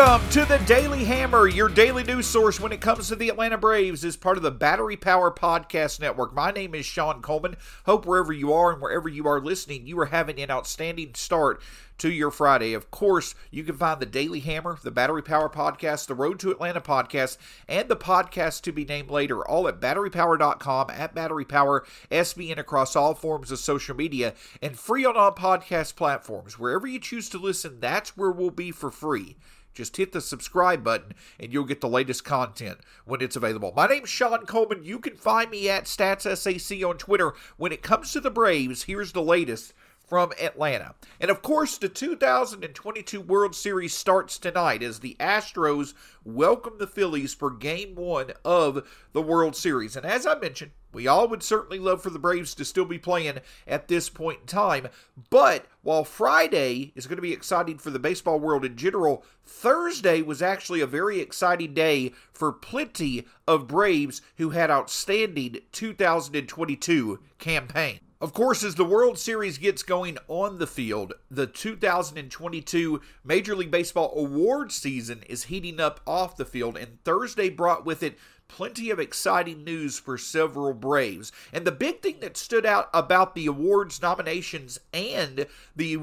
Welcome to the Daily Hammer, your daily news source when it comes to the Atlanta Braves, is part of the Battery Power Podcast Network. My name is Sean Coleman. Hope wherever you are and wherever you are listening, you are having an outstanding start to your Friday. Of course, you can find the Daily Hammer, the Battery Power Podcast, the Road to Atlanta Podcast, and the podcast to be named later, all at batterypower.com, at Battery Power, SBN across all forms of social media, and free on all podcast platforms. Wherever you choose to listen, that's where we'll be for free. Just hit the subscribe button and you'll get the latest content when it's available. My name's Sean Coleman. You can find me at StatsSAC on Twitter. When it comes to the Braves, here's the latest from Atlanta. And of course, the 2022 World Series starts tonight as the Astros welcome the Phillies for game one of the World Series. And as I mentioned, we all would certainly love for the Braves to still be playing at this point in time. But while Friday is going to be exciting for the baseball world in general, Thursday was actually a very exciting day for plenty of Braves who had outstanding 2022 campaign. Of course, as the World Series gets going on the field, the 2022 Major League Baseball award season is heating up off the field, and Thursday brought with it plenty of exciting news for several Braves. And the big thing that stood out about the awards nominations and the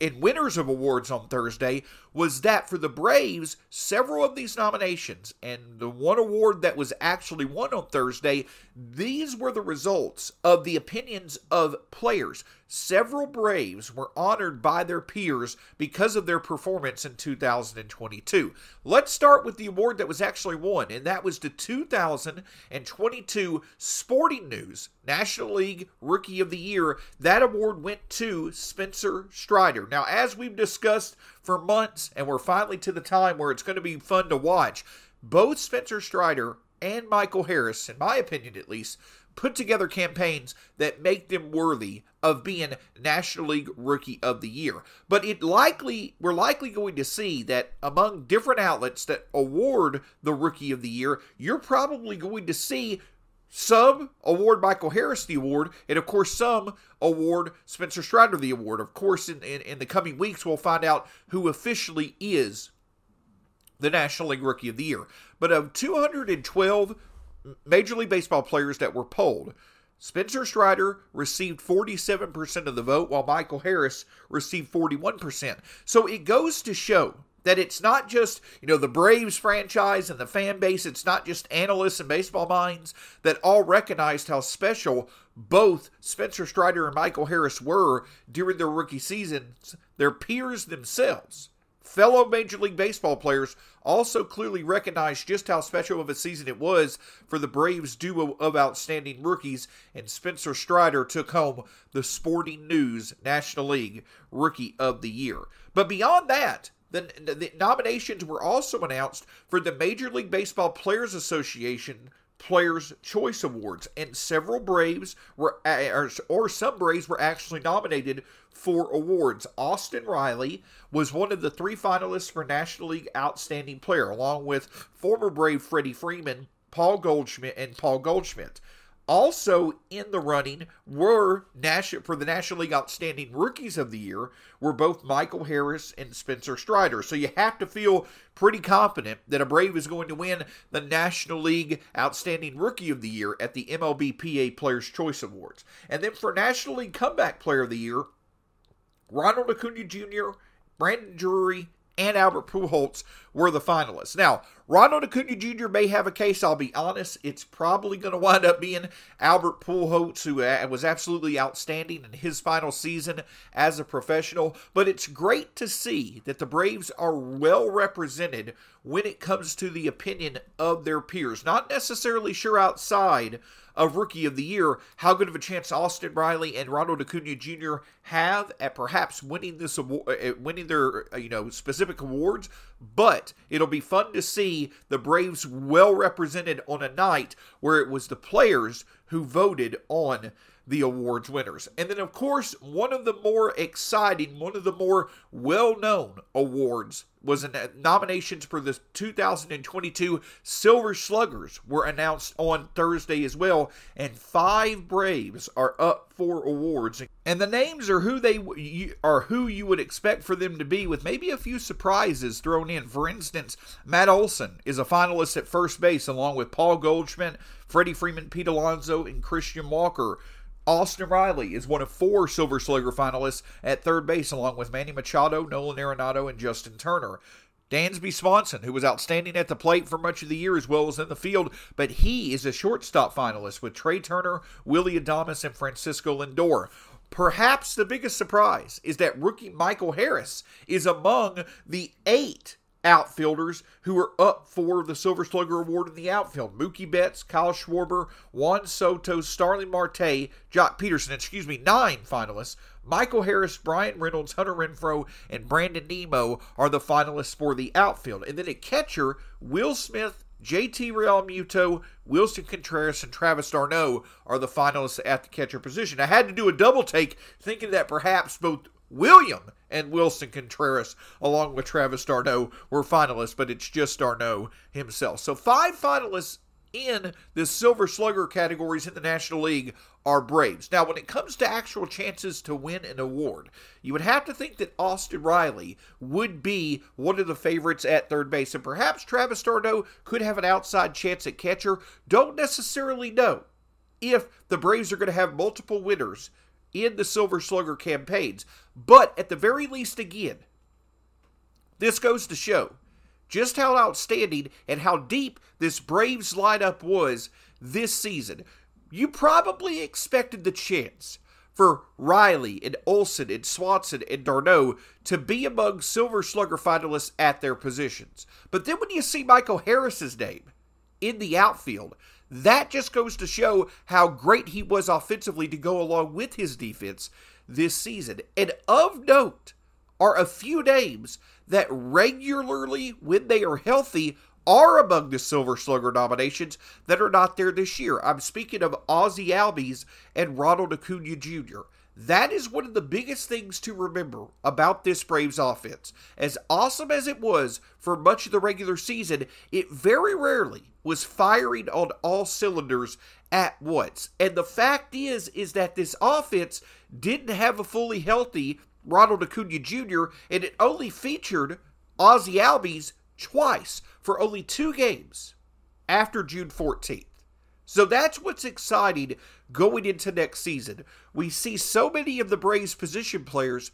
and winners of awards on Thursday was that for the Braves, several of these nominations and the one award that was actually won on Thursday, these were the results of the opinions of players. Several Braves were honored by their peers because of their performance in 2022. Let's start with the award that was actually won, and that was the 2022 Sporting News National League Rookie of the Year. That award went to Spencer Strider. Now, as we've discussed for months, and we're finally to the time where it's going to be fun to watch, both Spencer Strider and Michael Harris, in my opinion at least, put together campaigns that make them worthy of being National League Rookie of the Year. But it likely we're likely going to see that among different outlets that award the Rookie of the Year, you're probably going to see some award Michael Harris the award, and of course, some award Spencer Strider the award. Of course, in, in, in, the coming weeks, we'll find out who officially is the National League Rookie of the Year. But of 212 Major League Baseball players that were polled, Spencer Strider received 47% of the vote, while Michael Harris received 41%. So it goes to show that it's not just, you know, the Braves franchise and the fan base, it's not just analysts and baseball minds that all recognized how special both Spencer Strider and Michael Harris were during their rookie seasons. Their peers themselves, fellow Major League Baseball players, also clearly recognized just how special of a season it was for the Braves duo of outstanding rookies, and Spencer Strider took home the Sporting News National League Rookie of the Year. But beyond that, the, the nominations were also announced for the Major League Baseball Players Association Players Choice Awards, and several Braves were, or, or some Braves were actually nominated for awards. Austin Riley was one of the three finalists for National League Outstanding Player, along with former Brave Freddie Freeman, Paul Goldschmidt, and Paul Goldschmidt. Also in the running were for the National League Outstanding Rookies of the Year were both Michael Harris and Spencer Strider. So you have to feel pretty confident that a Brave is going to win the National League Outstanding Rookie of the Year at the MLBPA Players Choice Awards. And then for National League Comeback Player of the Year, Ronald Acuna Jr., Brandon Drury, and Albert Pujols were the finalists. Now, Ronald Acuna Jr. may have a case. I'll be honest. It's probably going to wind up being Albert Pujols, who uh, was absolutely outstanding in his final season as a professional. But it's great to see that the Braves are well represented when it comes to the opinion of their peers. Not necessarily sure outside of Rookie of the Year, how good of a chance Austin Riley and Ronald Acuna Jr. have at perhaps winning this award, uh, winning their uh, you know specific awards. But it'll be fun to see the Braves well represented on a night where it was the players who voted on the awards winners. And then, of course, one of the more exciting, one of the more well known awards was in uh, nominations for the 2022 Silver Sluggers were announced on Thursday as well, and five Braves are up for awards. And the names are who they are who you would expect for them to be, with maybe a few surprises thrown in. For instance, Matt Olson is a finalist at first base, along with Paul Goldschmidt, Freddie Freeman, Pete Alonso, and Christian Walker. Austin Riley is one of four Silver Slugger finalists at third base, along with Manny Machado, Nolan Arenado, and Justin Turner. Dansby Swanson, who was outstanding at the plate for much of the year as well as in the field, but he is a shortstop finalist with Trea Turner, Willy Adames, and Francisco Lindor. Perhaps the biggest surprise is that rookie Michael Harris is among the eight outfielders who are up for the Silver Slugger Award in the outfield. Mookie Betts, Kyle Schwarber, Juan Soto, Starling Marte, Joc Pederson, excuse me, nine finalists. Michael Harris, Bryan Reynolds, Hunter Renfroe, and Brandon Nimmo are the finalists for the outfield. And then at catcher, Will Smith, JT Realmuto, Willson Contreras, and Travis d'Arnaud are the finalists at the catcher position. I had to do a double take thinking that perhaps both William and Willson Contreras, along with Travis d'Arnaud, were finalists, but it's just d'Arnaud himself. So five finalists in the Silver Slugger categories in the National League are Braves. Now, when it comes to actual chances to win an award, you would have to think that Austin Riley would be one of the favorites at third base, and perhaps Travis d'Arnaud could have an outside chance at catcher. Don't necessarily know if the Braves are going to have multiple winners in the Silver Slugger campaigns. But at the very least, again, this goes to show just how outstanding and how deep this Braves lineup was this season. You probably expected the chance for Riley and Olson and Swanson and d'Arnaud to be among Silver Slugger finalists at their positions. But then when you see Michael Harris's name in the outfield, that just goes to show how great he was offensively to go along with his defense this season. And of note are a few names that regularly, when they are healthy, are among the Silver Slugger nominations that are not there this year. I'm speaking of Ozzie Albies and Ronald Acuna Jr. That is one of the biggest things to remember about this Braves offense. As awesome as it was for much of the regular season, it very rarely was firing on all cylinders at once. And the fact is is that this offense didn't have a fully healthy Ronald Acuna Jr. and it only featured Ozzie Albies twice for only two games after June 14th. So that's what's exciting going into next season. We see so many of the Braves position players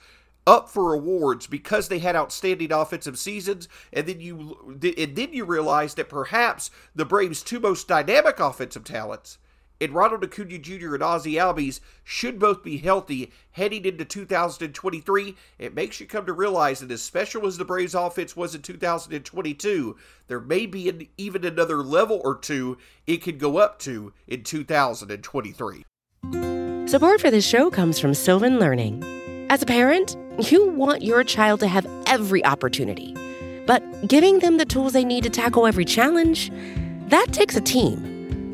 up for awards because they had outstanding offensive seasons and then you and then you realize that perhaps the Braves two most dynamic offensive talents and Ronald Acuna Jr. and Ozzie Albies should both be healthy heading into 2023. It makes you come to realize that as special as the Braves offense was in 2022, there may be an, even another level or two it could go up to in 2023. Support for this show comes from Sylvan Learning. As a parent, you want your child to have every opportunity, but giving them the tools they need to tackle every challenge, that takes a team.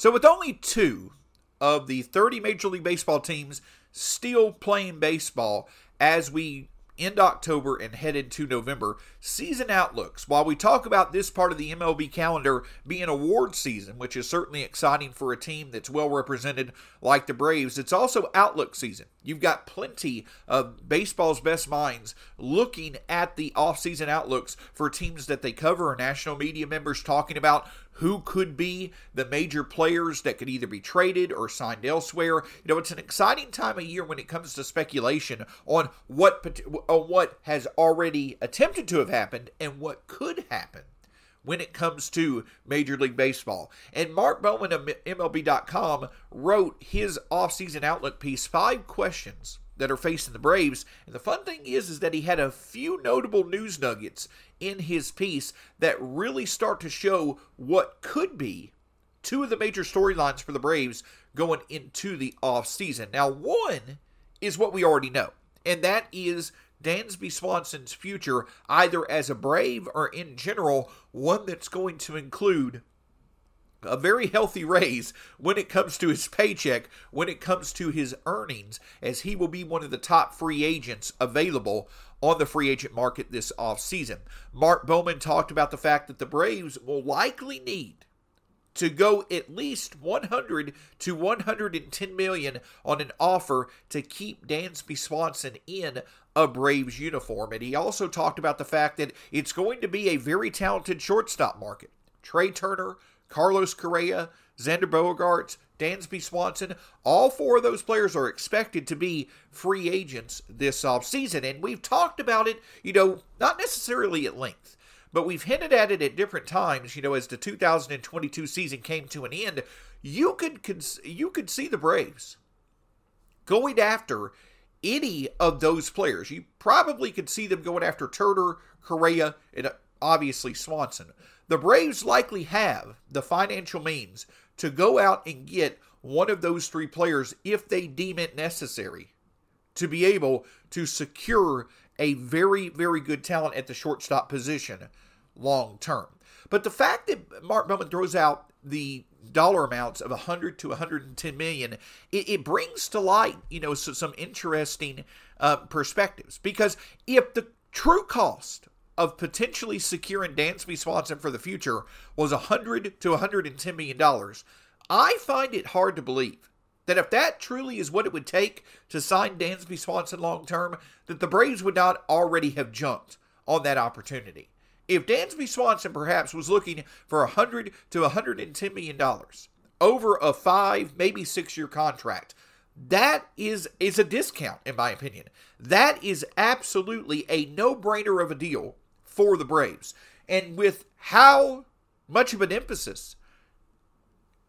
So, with only two of the 30 Major League Baseball teams still playing baseball as we end October and head into November. Season outlooks. While we talk about this part of the MLB calendar being award season, which is certainly exciting for a team that's well represented like the Braves, it's also outlook season. You've got plenty of baseball's best minds looking at the offseason outlooks for teams that they cover, or national media members talking about who could be the major players that could either be traded or signed elsewhere. You know, it's an exciting time of year when it comes to speculation on what on what has already attempted to have happened and what could happen when it comes to Major League Baseball. And Mark Bowman of MLB.com wrote his offseason outlook piece, Five Questions that are facing the Braves. And the fun thing is, is that he had a few notable news nuggets in his piece that really start to show what could be two of the major storylines for the Braves going into the off season. Now, one is what we already know, and that is Dansby Swanson's future, either as a Brave or in general, one that's going to include a very healthy raise when it comes to his paycheck, when it comes to his earnings, as he will be one of the top free agents available on the free agent market this offseason. Mark Bowman talked about the fact that the Braves will likely need to go at least 100 to 110 million on an offer to keep Dansby Swanson in a Braves uniform. And he also talked about the fact that it's going to be a very talented shortstop market. Trea Turner, Carlos Correa, Xander Bogaerts, Dansby Swanson, all four of those players are expected to be free agents this offseason. And we've talked about it, you know, not necessarily at length, but we've hinted at it at different times, you know, as the 2022 season came to an end. You could you could see the Braves going after any of those players. You probably could see them going after Turner, Correa, and obviously Swanson the Braves likely have the financial means to go out and get one of those three players if they deem it necessary to be able to secure a very, very good talent at the shortstop position long term. But the fact that Mark Bowman throws out the dollar amounts of 100 to 110 million, it, it brings to light, you know, so, some interesting uh, perspectives. Because if the true cost of potentially securing Dansby Swanson for the future was 100 to 110 million dollars. I find it hard to believe that if that truly is what it would take to sign Dansby Swanson long term, that the Braves would not already have jumped on that opportunity. If Dansby Swanson perhaps was looking for 100 to 110 million dollars over a 5 maybe 6 year contract, that is is a discount in my opinion. That is absolutely a no-brainer of a deal for the Braves. And with how much of an emphasis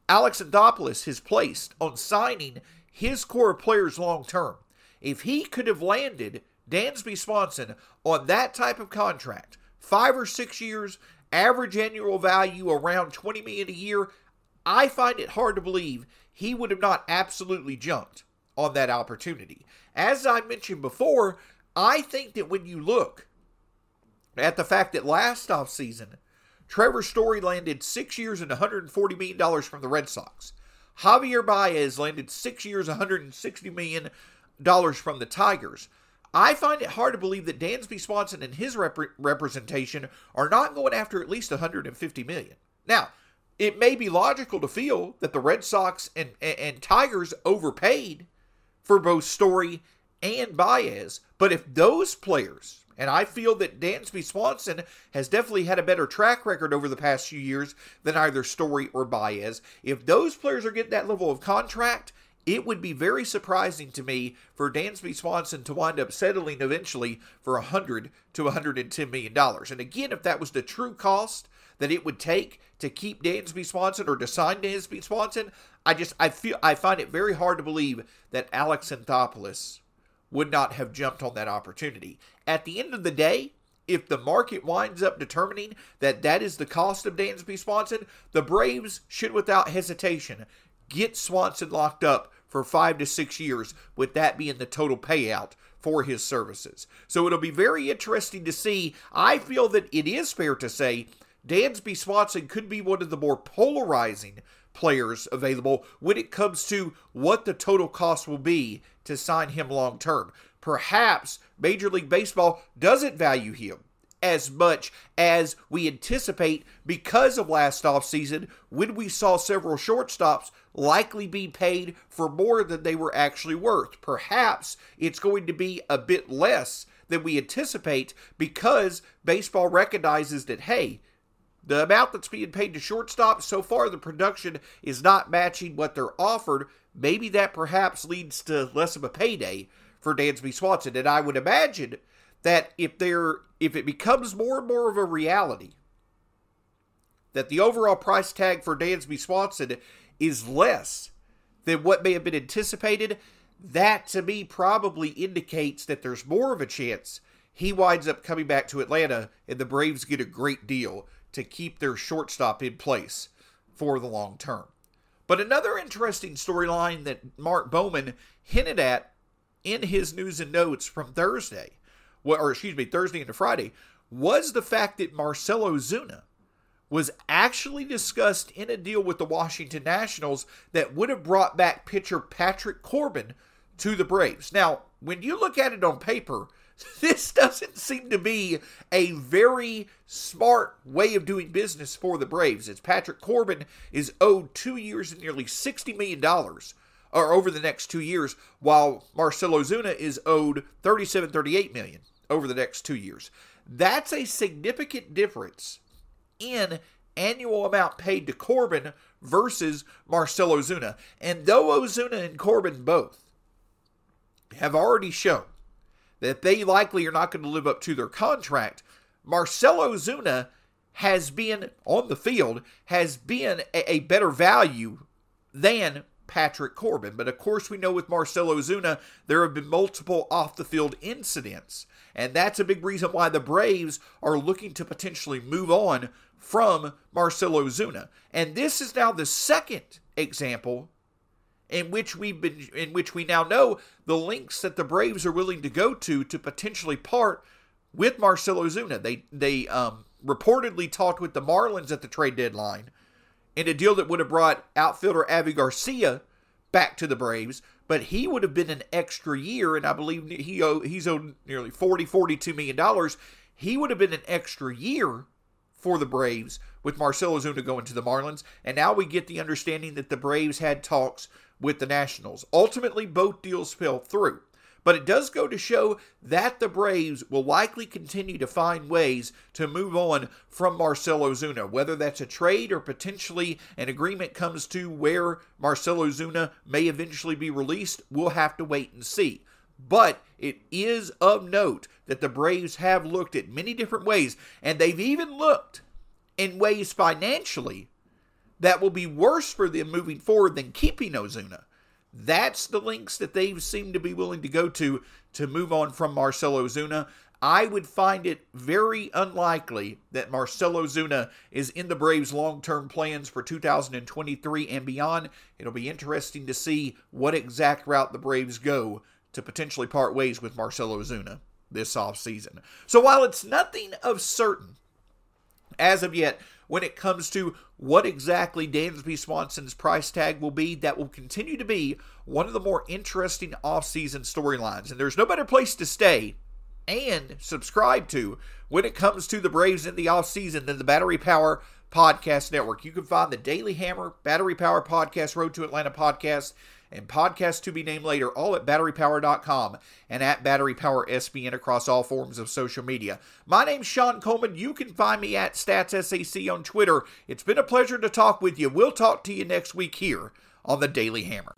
Alex Anthopoulos has placed on signing his core players long term, if he could have landed Dansby Swanson on that type of contract, five or six years, average annual value around 20 million a year, I find it hard to believe he would have not absolutely jumped on that opportunity. As I mentioned before, I think that when you look at the fact that last offseason, Trevor Story landed six years and $140 million from the Red Sox. Javier Baez landed six years, $160 million from the Tigers. I find it hard to believe that Dansby Swanson and his rep- representation are not going after at least 150 million. Now, it may be logical to feel that the Red Sox and, and, and Tigers overpaid for both Story and Baez, but if those players and I feel that Dansby Swanson has definitely had a better track record over the past few years than either Story or Baez. If those players are getting that level of contract, it would be very surprising to me for Dansby Swanson to wind up settling eventually for 100 to 110 million dollars. And again, if that was the true cost that it would take to keep Dansby Swanson or to sign Dansby Swanson, I just I feel I find it very hard to believe that Alex Anthopoulos would not have jumped on that opportunity. At the end of the day, if the market winds up determining that that is the cost of Dansby Swanson, the Braves should, without hesitation, get Swanson locked up for five to six years, with that being the total payout for his services. So it'll be very interesting to see. I feel that it is fair to say Dansby Swanson could be one of the more polarizing players available when it comes to what the total cost will be to sign him long term. Perhaps Major League Baseball doesn't value him as much as we anticipate because of last offseason when we saw several shortstops likely be paid for more than they were actually worth. Perhaps it's going to be a bit less than we anticipate because baseball recognizes that, hey, the amount that's being paid to shortstop, so far the production is not matching what they're offered. Maybe that perhaps leads to less of a payday for Dansby Swanson. And I would imagine that if there if it becomes more and more of a reality that the overall price tag for Dansby Swanson is less than what may have been anticipated, that to me probably indicates that there's more of a chance he winds up coming back to Atlanta and the Braves get a great deal to keep their shortstop in place for the long term. But another interesting storyline that Mark Bowman hinted at in his news and notes from Thursday, or excuse me, Thursday into Friday, was the fact that Marcell Ozuna was actually discussed in a deal with the Washington Nationals that would have brought back pitcher Patrick Corbin to the Braves. Now, when you look at it on paper, this doesn't seem to be a very smart way of doing business for the Braves. It's Patrick Corbin is owed two years and nearly $60 million or over the next two years, while Marcell Ozuna is owed 37, 38 million over the next two years. That's a significant difference in annual amount paid to Corbin versus Marcell Ozuna. And though Ozuna and Corbin both have already shown that they likely are not going to live up to their contract, Marcell Ozuna has been on the field, has been a, a better value than Patrick Corbin. But of course, we know with Marcell Ozuna, there have been multiple off the field incidents. And that's a big reason why the Braves are looking to potentially move on from Marcell Ozuna. And this is now the second example in which we've been in which we now know the links that the Braves are willing to go to to potentially part with Marcell Ozuna. They they um, reportedly talked with the Marlins at the trade deadline in a deal that would have brought outfielder Avi Garcia back to the Braves, but he would have been an extra year, and I believe he owe, he's owed nearly 40, 42 million dollars. He would have been an extra year for the Braves with Marcell Ozuna going to the Marlins, and now we get the understanding that the Braves had talks with the Nationals. Ultimately, both deals fell through. But it does go to show that the Braves will likely continue to find ways to move on from Marcell Ozuna, whether that's a trade or potentially an agreement comes to where Marcell Ozuna may eventually be released. We'll have to wait and see. But it is of note that the Braves have looked at many different ways, and they've even looked in ways financially that will be worse for them moving forward than keeping Ozuna. That's the links that they seem to be willing to go to to move on from Marcell Ozuna. I would find it very unlikely that Marcell Ozuna is in the Braves' long term plans for 2023 and beyond. It'll be interesting to see what exact route the Braves go to potentially part ways with Marcell Ozuna this offseason. So while it's nothing of certain as of yet, when it comes to what exactly Dansby Swanson's price tag will be, that will continue to be one of the more interesting offseason storylines. And there's no better place to stay and subscribe to when it comes to the Braves in the offseason than the Battery Power Podcast Network. You can find the Daily Hammer, Battery Power Podcast, Road to Atlanta podcast and podcasts to be named later, all at batterypower.com and at Battery Power SBN across all forms of social media. My name's Sean Coleman. You can find me at StatsSAC on Twitter. It's been a pleasure to talk with you. We'll talk to you next week here on the Daily Hammer.